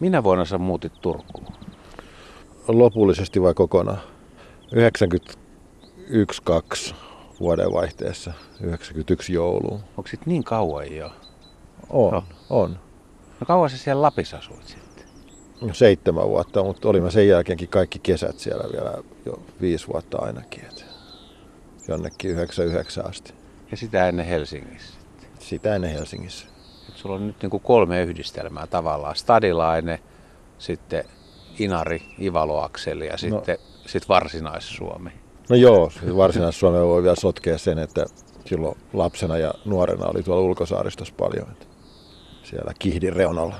Minä vuonna sä muutit Turkuun? Lopullisesti vai kokonaan? 91-2 vuodenvaihteessa, 91 jouluun. Onko sit niin kauan jo? On, No. on. No kauan sä siellä Lapissa asuit sitten? No, Seitsemän vuotta, mutta olimme sen jälkeenkin kaikki kesät siellä vielä jo viisi vuotta ainakin. Et jonnekin 99 asti. Ja sitä ennen Helsingissä. Sitä ennen Helsingissä. Et sulla on nyt niinku kolme yhdistelmää tavallaan. Stadilainen, sitten Inari, Ivaloakseli ja sitten sit Varsinais-Suomi. No joo, varsinais-Suomea voi vielä sotkea sen, että silloin lapsena ja nuorena oli tuolla ulkosaaristossa paljon. Että siellä kihdin reunalla.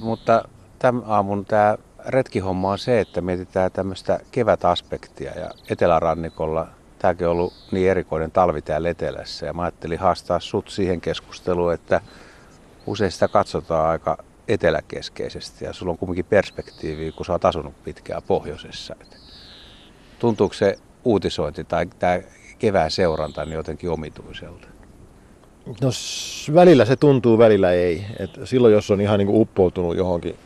Mutta tämän aamun tämä retkihomma on se, että mietitään tämmöistä kevätaspektia ja etelärannikolla tämäkin on ollut niin erikoinen talvi täällä etelässä ja mä ajattelin haastaa sut siihen keskusteluun, että usein sitä katsotaan aika eteläkeskeisesti ja sulla on kumminkin perspektiiviä, kun sä oot asunut pitkään pohjoisessa. Et tuntuuko se uutisointi tai tämä kevään seuranta niin jotenkin omituiselta? No välillä se tuntuu, välillä ei. Et silloin jos on ihan niin uppoutunut johonkin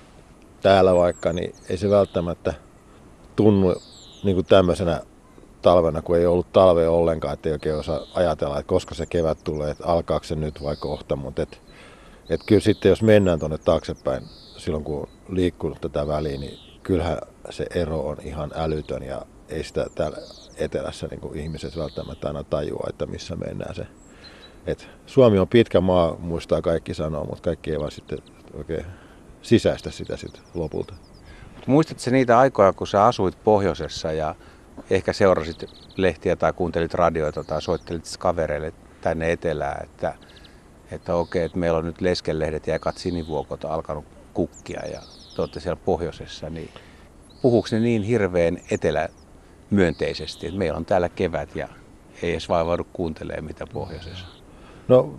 täällä vaikka, niin ei se välttämättä tunnu niin kuin tämmöisenä talvena, kun ei ollut talvea ollenkaan, ettei oikein osaa ajatella, että koska se kevät tulee, että alkaako se nyt vai kohta. Mutta et, et kyllä sitten jos mennään tuonne taaksepäin, silloin kun on liikkunut tätä väliä, niin kyllähän se ero on ihan älytön ja ei sitä täällä etelässä niin kuin ihmiset välttämättä aina tajua, että missä mennään se et Suomi on pitkä maa, muistaa kaikki sanoa, mutta kaikki ei vaan sitten oikein sisäistä sitä sitten lopulta. Muistatko niitä aikoja, kun sä asuit pohjoisessa ja ehkä seurasit lehtiä tai kuuntelit radioita tai soittelit kavereille tänne etelään, että, että okei, että meillä on nyt leskelehdet ja ekat sinivuokot alkanut kukkia ja te olette siellä pohjoisessa, niin puhuuko ne niin hirveän etelämyönteisesti, että meillä on täällä kevät ja ei edes vaivaudu kuuntelemaan mitä pohjoisessa? No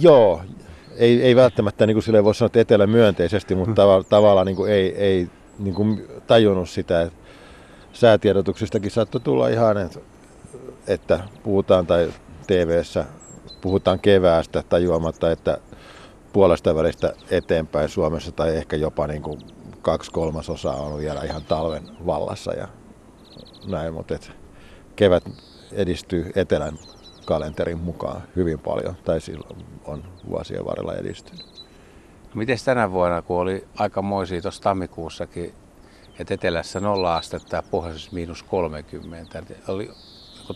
joo, ei, ei välttämättä niin kuin voi sanoa, että etelä myönteisesti, mutta tava, tavallaan niin kuin ei, ei niin kuin tajunnut sitä, että säätiedotuksistakin saattoi tulla ihan, että, puhutaan tai TV-ssä puhutaan keväästä tajuamatta, että puolesta välistä eteenpäin Suomessa tai ehkä jopa niin kuin kaksi kolmasosaa on vielä ihan talven vallassa ja näin, mutta et kevät edistyy etelän kalenterin mukaan hyvin paljon, tai silloin on vuosien varrella edistynyt. Miten tänä vuonna, kun oli aikamoisia tuossa tammikuussakin, että etelässä nolla astetta ja pohjoisessa miinus 30, että oli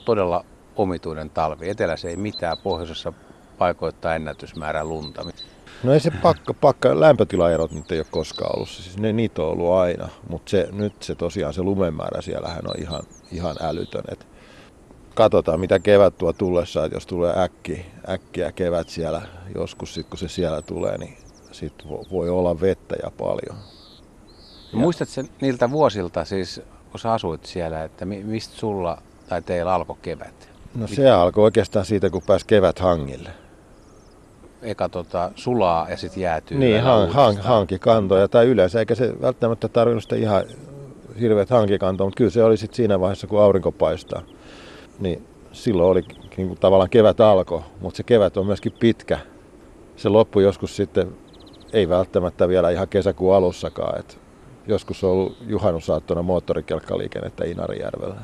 todella omituinen talvi. Etelässä ei mitään, pohjoisessa paikoittaa ennätysmäärä lunta. No ei se pakka, pakka lämpötilaerot nyt ei ole koskaan ollut, siis ne, niitä on ollut aina, mutta se, nyt se tosiaan se lumenmäärä siellähän on ihan, ihan älytön. Et katsotaan mitä kevät tuo tullessa, että jos tulee äkki, äkkiä kevät siellä, joskus sit kun se siellä tulee, niin sit voi olla vettä ja paljon. Ja. Muistatko sen niiltä vuosilta, siis kun sä asuit siellä, että mistä sulla tai teillä alkoi kevät? No se alkoi oikeastaan siitä, kun pääsi kevät hangille. Eka tota, sulaa ja sitten jäätyy. Niin, han, han, hankikantoja tai yleensä, eikä se välttämättä tarvinnut sitä ihan hirveät hankikantoa, mutta kyllä se oli sitten siinä vaiheessa, kun aurinko paistaa. Niin silloin oli niin kuin tavallaan kevät alkoi, mutta se kevät on myöskin pitkä. Se loppui joskus sitten, ei välttämättä vielä ihan kesäkuun alussakaan. Et joskus on ollut juhannusaattona moottorikelkkaliikennettä Inarijärvellä.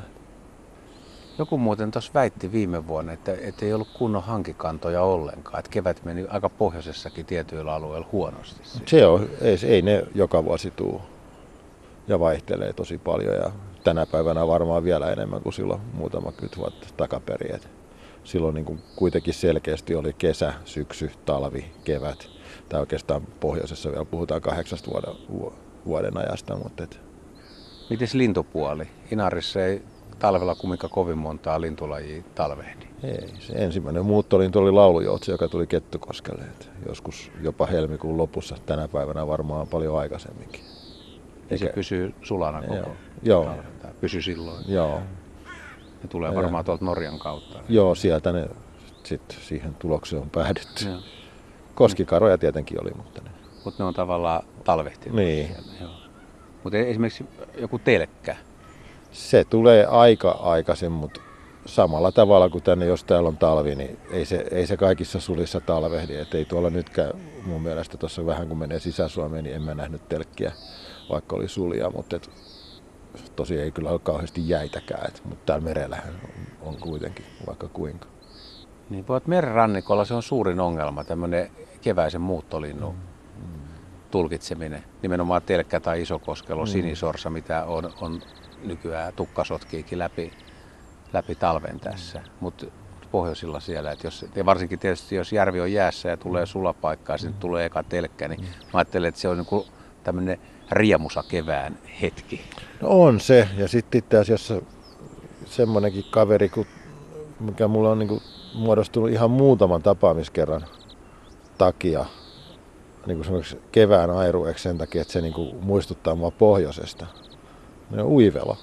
Joku muuten tuossa väitti viime vuonna, että, että ei ollut kunnon hankikantoja ollenkaan. Että kevät meni aika pohjoisessakin tietyillä alueilla huonosti. Se on, ei, ei ne joka vuosi tuu ja vaihtelee tosi paljon. Ja tänä päivänä varmaan vielä enemmän kuin silloin muutama kymmenen vuotta takaperin. Et silloin niin kuin kuitenkin selkeästi oli kesä, syksy, talvi, kevät. Tai oikeastaan pohjoisessa vielä puhutaan kahdeksasta vuoden, vuoden ajasta. Mutta et... Mites lintupuoli? Inarissa ei talvella kumminkaan kovin montaa lintulajia talvehdi. Ei, se ensimmäinen muuttolintu oli laulujoutsi, joka tuli Kettukoskelle. Et joskus jopa helmikuun lopussa, tänä päivänä varmaan paljon aikaisemminkin. Ja se pysyy sulana koko Joo. Joo. talven. Pysy silloin. Joo. Ne tulee varmaan tuolta Norjan kautta. Joo, sieltä ne sitten siihen tulokseen on päädytty. Joo. Koskikaroja tietenkin oli, mutta ne. Mutta ne on tavallaan talvehtinut Niin. Mutta esimerkiksi joku telkkä. Se tulee aika aikaisin, mutta samalla tavalla kuin tänne, jos täällä on talvi, niin ei se, ei se kaikissa sulissa talvehdi. Et ei tuolla nytkään mun mielestä tuossa vähän kun menee sisä-Suomeen, niin en mä nähnyt telkkiä, vaikka oli sulia, mutta et, tosi ei kyllä ole kauheasti jäitäkään, et, mutta täällä merellähän on, on kuitenkin vaikka kuinka. Niin voit merenrannikolla se on suurin ongelma, tämmöinen keväisen muuttolinnun mm. Tulkitseminen. Nimenomaan telkkä tai isokoskelo, mm. sinisorsa, mitä on, on nykyään tukkasotkiikin läpi, läpi talven tässä. Mm. Mutta pohjoisilla siellä, että jos, ja varsinkin tietysti jos järvi on jäässä ja tulee sulapaikkaa, sinne tulee eka telkkä, niin mm. mä ajattelen, että se on niin tämmöinen riemusa kevään hetki. No on se, ja sitten itse asiassa semmoinenkin kaveri, mikä mulla on niin muodostunut ihan muutaman tapaamiskerran takia, niin kuin kevään airueksi sen takia, että se niin kuin muistuttaa mua pohjoisesta. Minä uivelo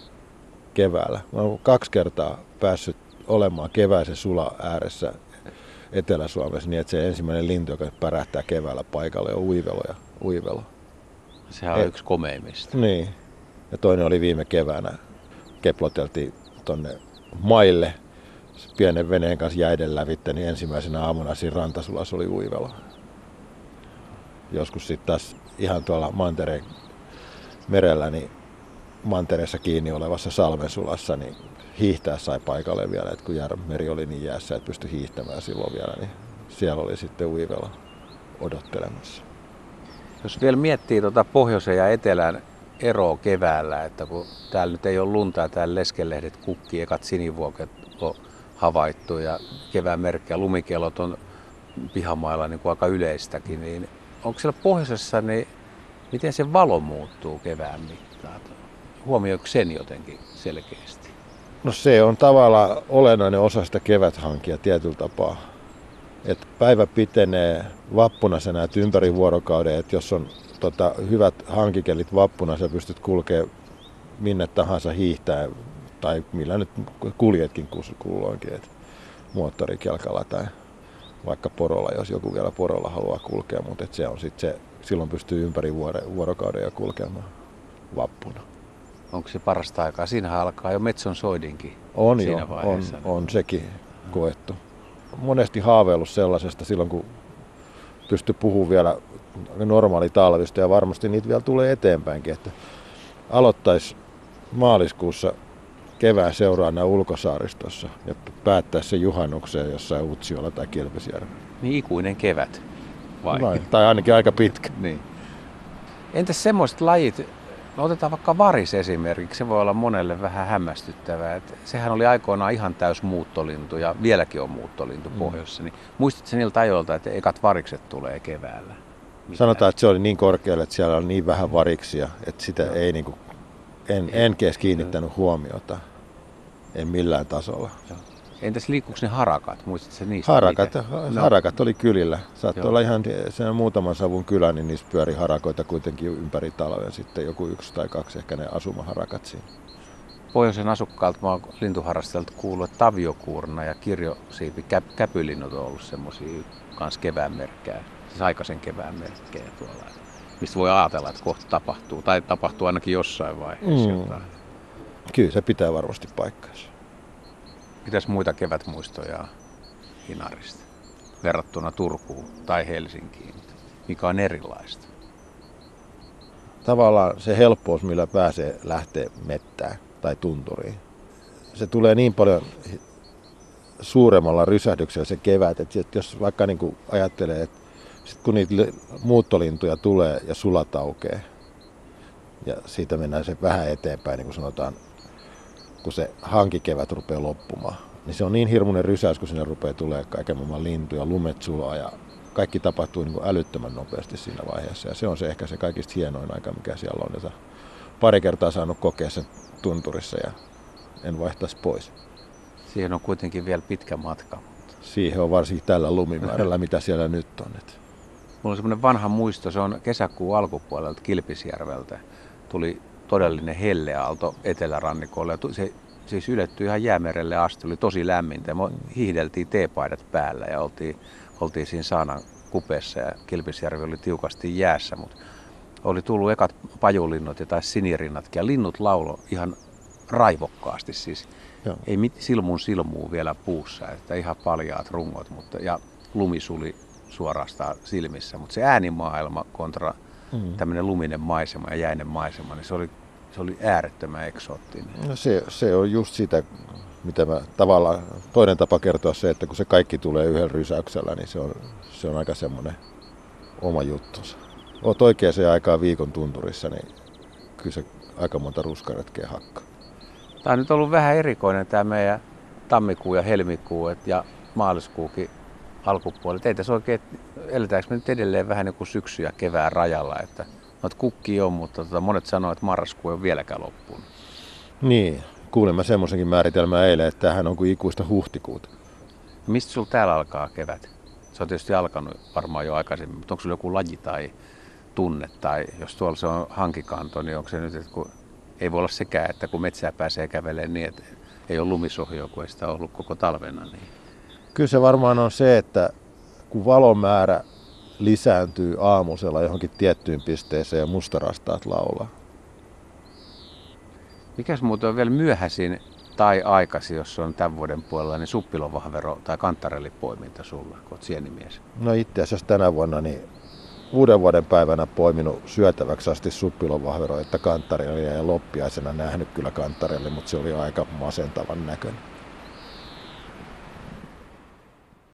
keväällä. Mä olen kaksi kertaa päässyt olemaan keväisen sula ääressä Etelä-Suomessa niin, että se ensimmäinen lintu, joka pärähtää keväällä paikalle, on uivelo ja uivelo. Sehän on Et, yksi komeimmista. Niin. Ja toinen oli viime keväänä. Keploteltiin tonne maille pienen veneen kanssa jäiden lävitte, niin ensimmäisenä aamuna siinä rantasulassa oli uivelo. Joskus sitten taas ihan tuolla mantereen merellä, niin mantereessa kiinni olevassa salmensulassa, niin hiihtää sai paikalle vielä, että kun meri oli niin jäässä, että pystyi hiihtämään silloin vielä, niin siellä oli sitten uivelo odottelemassa. Jos vielä miettii tuota pohjoisen ja etelän eroa keväällä, että kun täällä nyt ei ole lunta ja täällä leskelehdet kukkii, ekat sinivuoket on havaittu ja kevään merkkejä, lumikellot on pihamailla niin kuin aika yleistäkin, niin onko siellä pohjoisessa, niin miten se valo muuttuu kevään mittaan? Huomioiko sen jotenkin selkeästi? No se on tavallaan olennainen osa sitä keväthankia tietyllä tapaa. Et päivä pitenee, vappuna sä näet ympäri vuorokauden, että jos on tota, hyvät hankikelit vappuna, sä pystyt kulkemaan minne tahansa hiihtää tai millä nyt kuljetkin kulloinkin, että moottorikelkalla tai vaikka porolla, jos joku vielä porolla haluaa kulkea, mutta se on sit se, silloin pystyy ympäri vuorokauden jo kulkemaan vappuna. Onko se parasta aikaa? Siinähän alkaa jo metson soidinkin on siinä jo, vaiheessa. On, on sekin koettu. Monesti haaveillut sellaisesta silloin, kun pystyy puhumaan vielä normaali talvista ja varmasti niitä vielä tulee eteenpäinkin, että aloittaisi maaliskuussa kevään seuraana ulkosaaristossa ja päättää se juhannukseen jossain Utsiolla tai Kilpisjärvellä. Niin ikuinen kevät vai? vai? Tai ainakin aika pitkä. Niin. Entäs semmoiset lajit, no otetaan vaikka varis esimerkiksi, se voi olla monelle vähän hämmästyttävää. että sehän oli aikoinaan ihan täys muuttolintu ja vieläkin on muuttolintu mm. pohjoisessa. Niin muistitko niiltä ajoilta, että ekat varikset tulee keväällä? Mitä? Sanotaan, että se oli niin korkealle, että siellä on niin vähän variksia, että sitä Joo. ei niin kuin, en, en kiinnittänyt huomiota. En millään tasolla. Joo. Entäs liikkuuko ne harakat? Muistatko niistä? Harakat, no. harakat oli kylillä. Saattoi olla ihan sen muutaman savun kylä, niin niissä pyöri harakoita kuitenkin ympäri talven. Sitten joku yksi tai kaksi ehkä ne asumaharakat siinä. Pohjoisen asukkaalta mä oon lintuharrastelta kuullut, että taviokuurna ja kirjosiipi käp, käpylinnut on ollut semmoisia kans kevään merkkejä, siis aikaisen kevään merkkejä tuolla. Mistä voi ajatella, että kohta tapahtuu, tai tapahtuu ainakin jossain vaiheessa mm. jotain. Kyllä se pitää varmasti paikkaansa. Mitäs muita kevätmuistoja Inarista verrattuna Turkuun tai Helsinkiin? Mikä on erilaista? Tavallaan se helppous, millä pääsee lähteä mettään tai tunturiin. Se tulee niin paljon suuremmalla rysähdyksellä se kevät, että jos vaikka niin kuin ajattelee, että sit kun niitä muuttolintuja tulee ja sulat aukeaa, ja siitä mennään se vähän eteenpäin, niin kuin sanotaan kun se hankikevät rupeaa loppumaan. Niin se on niin hirmuinen rysäys, kun sinne rupeaa tulee kaiken maailman lintuja, lumet sulaa ja kaikki tapahtuu niin kuin älyttömän nopeasti siinä vaiheessa. Ja se on se ehkä se kaikista hienoin aika, mikä siellä on. Jota pari kertaa saanut kokea sen tunturissa ja en vaihtaisi pois. Siihen on kuitenkin vielä pitkä matka. Siihen on varsinkin tällä lumimäärällä, mitä siellä nyt on. Mulla on semmoinen vanha muisto, se on kesäkuun alkupuolelta Kilpisjärveltä. Tuli todellinen helleaalto etelärannikolle. Se siis ylettyi ihan jäämerelle asti, oli tosi lämmintä. Me hiihdeltiin teepaidat päällä ja oltiin, oltiin siinä saanan kupeessa ja Kilpisjärvi oli tiukasti jäässä, mutta oli tullut ekat pajulinnut ja tai sinirinnatkin ja linnut laulo ihan raivokkaasti siis Joo. Ei mit, silmun silmuu vielä puussa, että ihan paljaat rungot mutta, ja lumisuli suorastaan silmissä. Mutta se äänimaailma kontra mm. tämmöinen luminen maisema ja jäinen maisema, niin se oli, se oli äärettömän eksoottinen. No se, se on just sitä, mitä mä tavallaan, toinen tapa kertoa se, että kun se kaikki tulee yhden rysäyksellä, niin se on, se on aika semmoinen oma juttunsa. Oot oikeaan aikaa viikon tunturissa, niin kyllä se aika monta ruskaretkeä hakkaa. Tämä on nyt ollut vähän erikoinen tämä meidän tammikuu ja helmikuu et, ja maaliskuukin alkupuoli. Ei se oikein, eletäänkö me nyt edelleen vähän niin kuin syksy ja kevään rajalla, että noita kukki on, mutta tota, monet sanoo, että marraskuu ei ole vieläkään loppuun. Niin, kuulin mä semmoisenkin määritelmän eilen, että tämähän on kuin ikuista huhtikuuta. Mistä sulla täällä alkaa kevät? Se on tietysti alkanut varmaan jo aikaisemmin, mutta onko sulla joku laji tai tunne, tai jos tuolla se on hankikanto, niin onko se nyt, että kun ei voi olla sekään, että kun metsää pääsee kävelemään niin, että ei ole lumisohjoa, kun ei sitä ollut koko talvena. Niin... Kyllä se varmaan on se, että kun valon määrä lisääntyy aamusella johonkin tiettyyn pisteeseen ja mustarastaat laulaa. Mikäs muuten on vielä myöhäisin tai aikaisin, jos on tämän vuoden puolella, niin suppilovahvero tai kantarellipoiminta sulla, kun olet sienimies? No itse asiassa tänä vuonna niin uuden vuoden päivänä poiminut syötäväksi asti suppilovahveroita kantarelle ja loppiaisena nähnyt kyllä kantarelle, mutta se oli aika masentavan näköinen.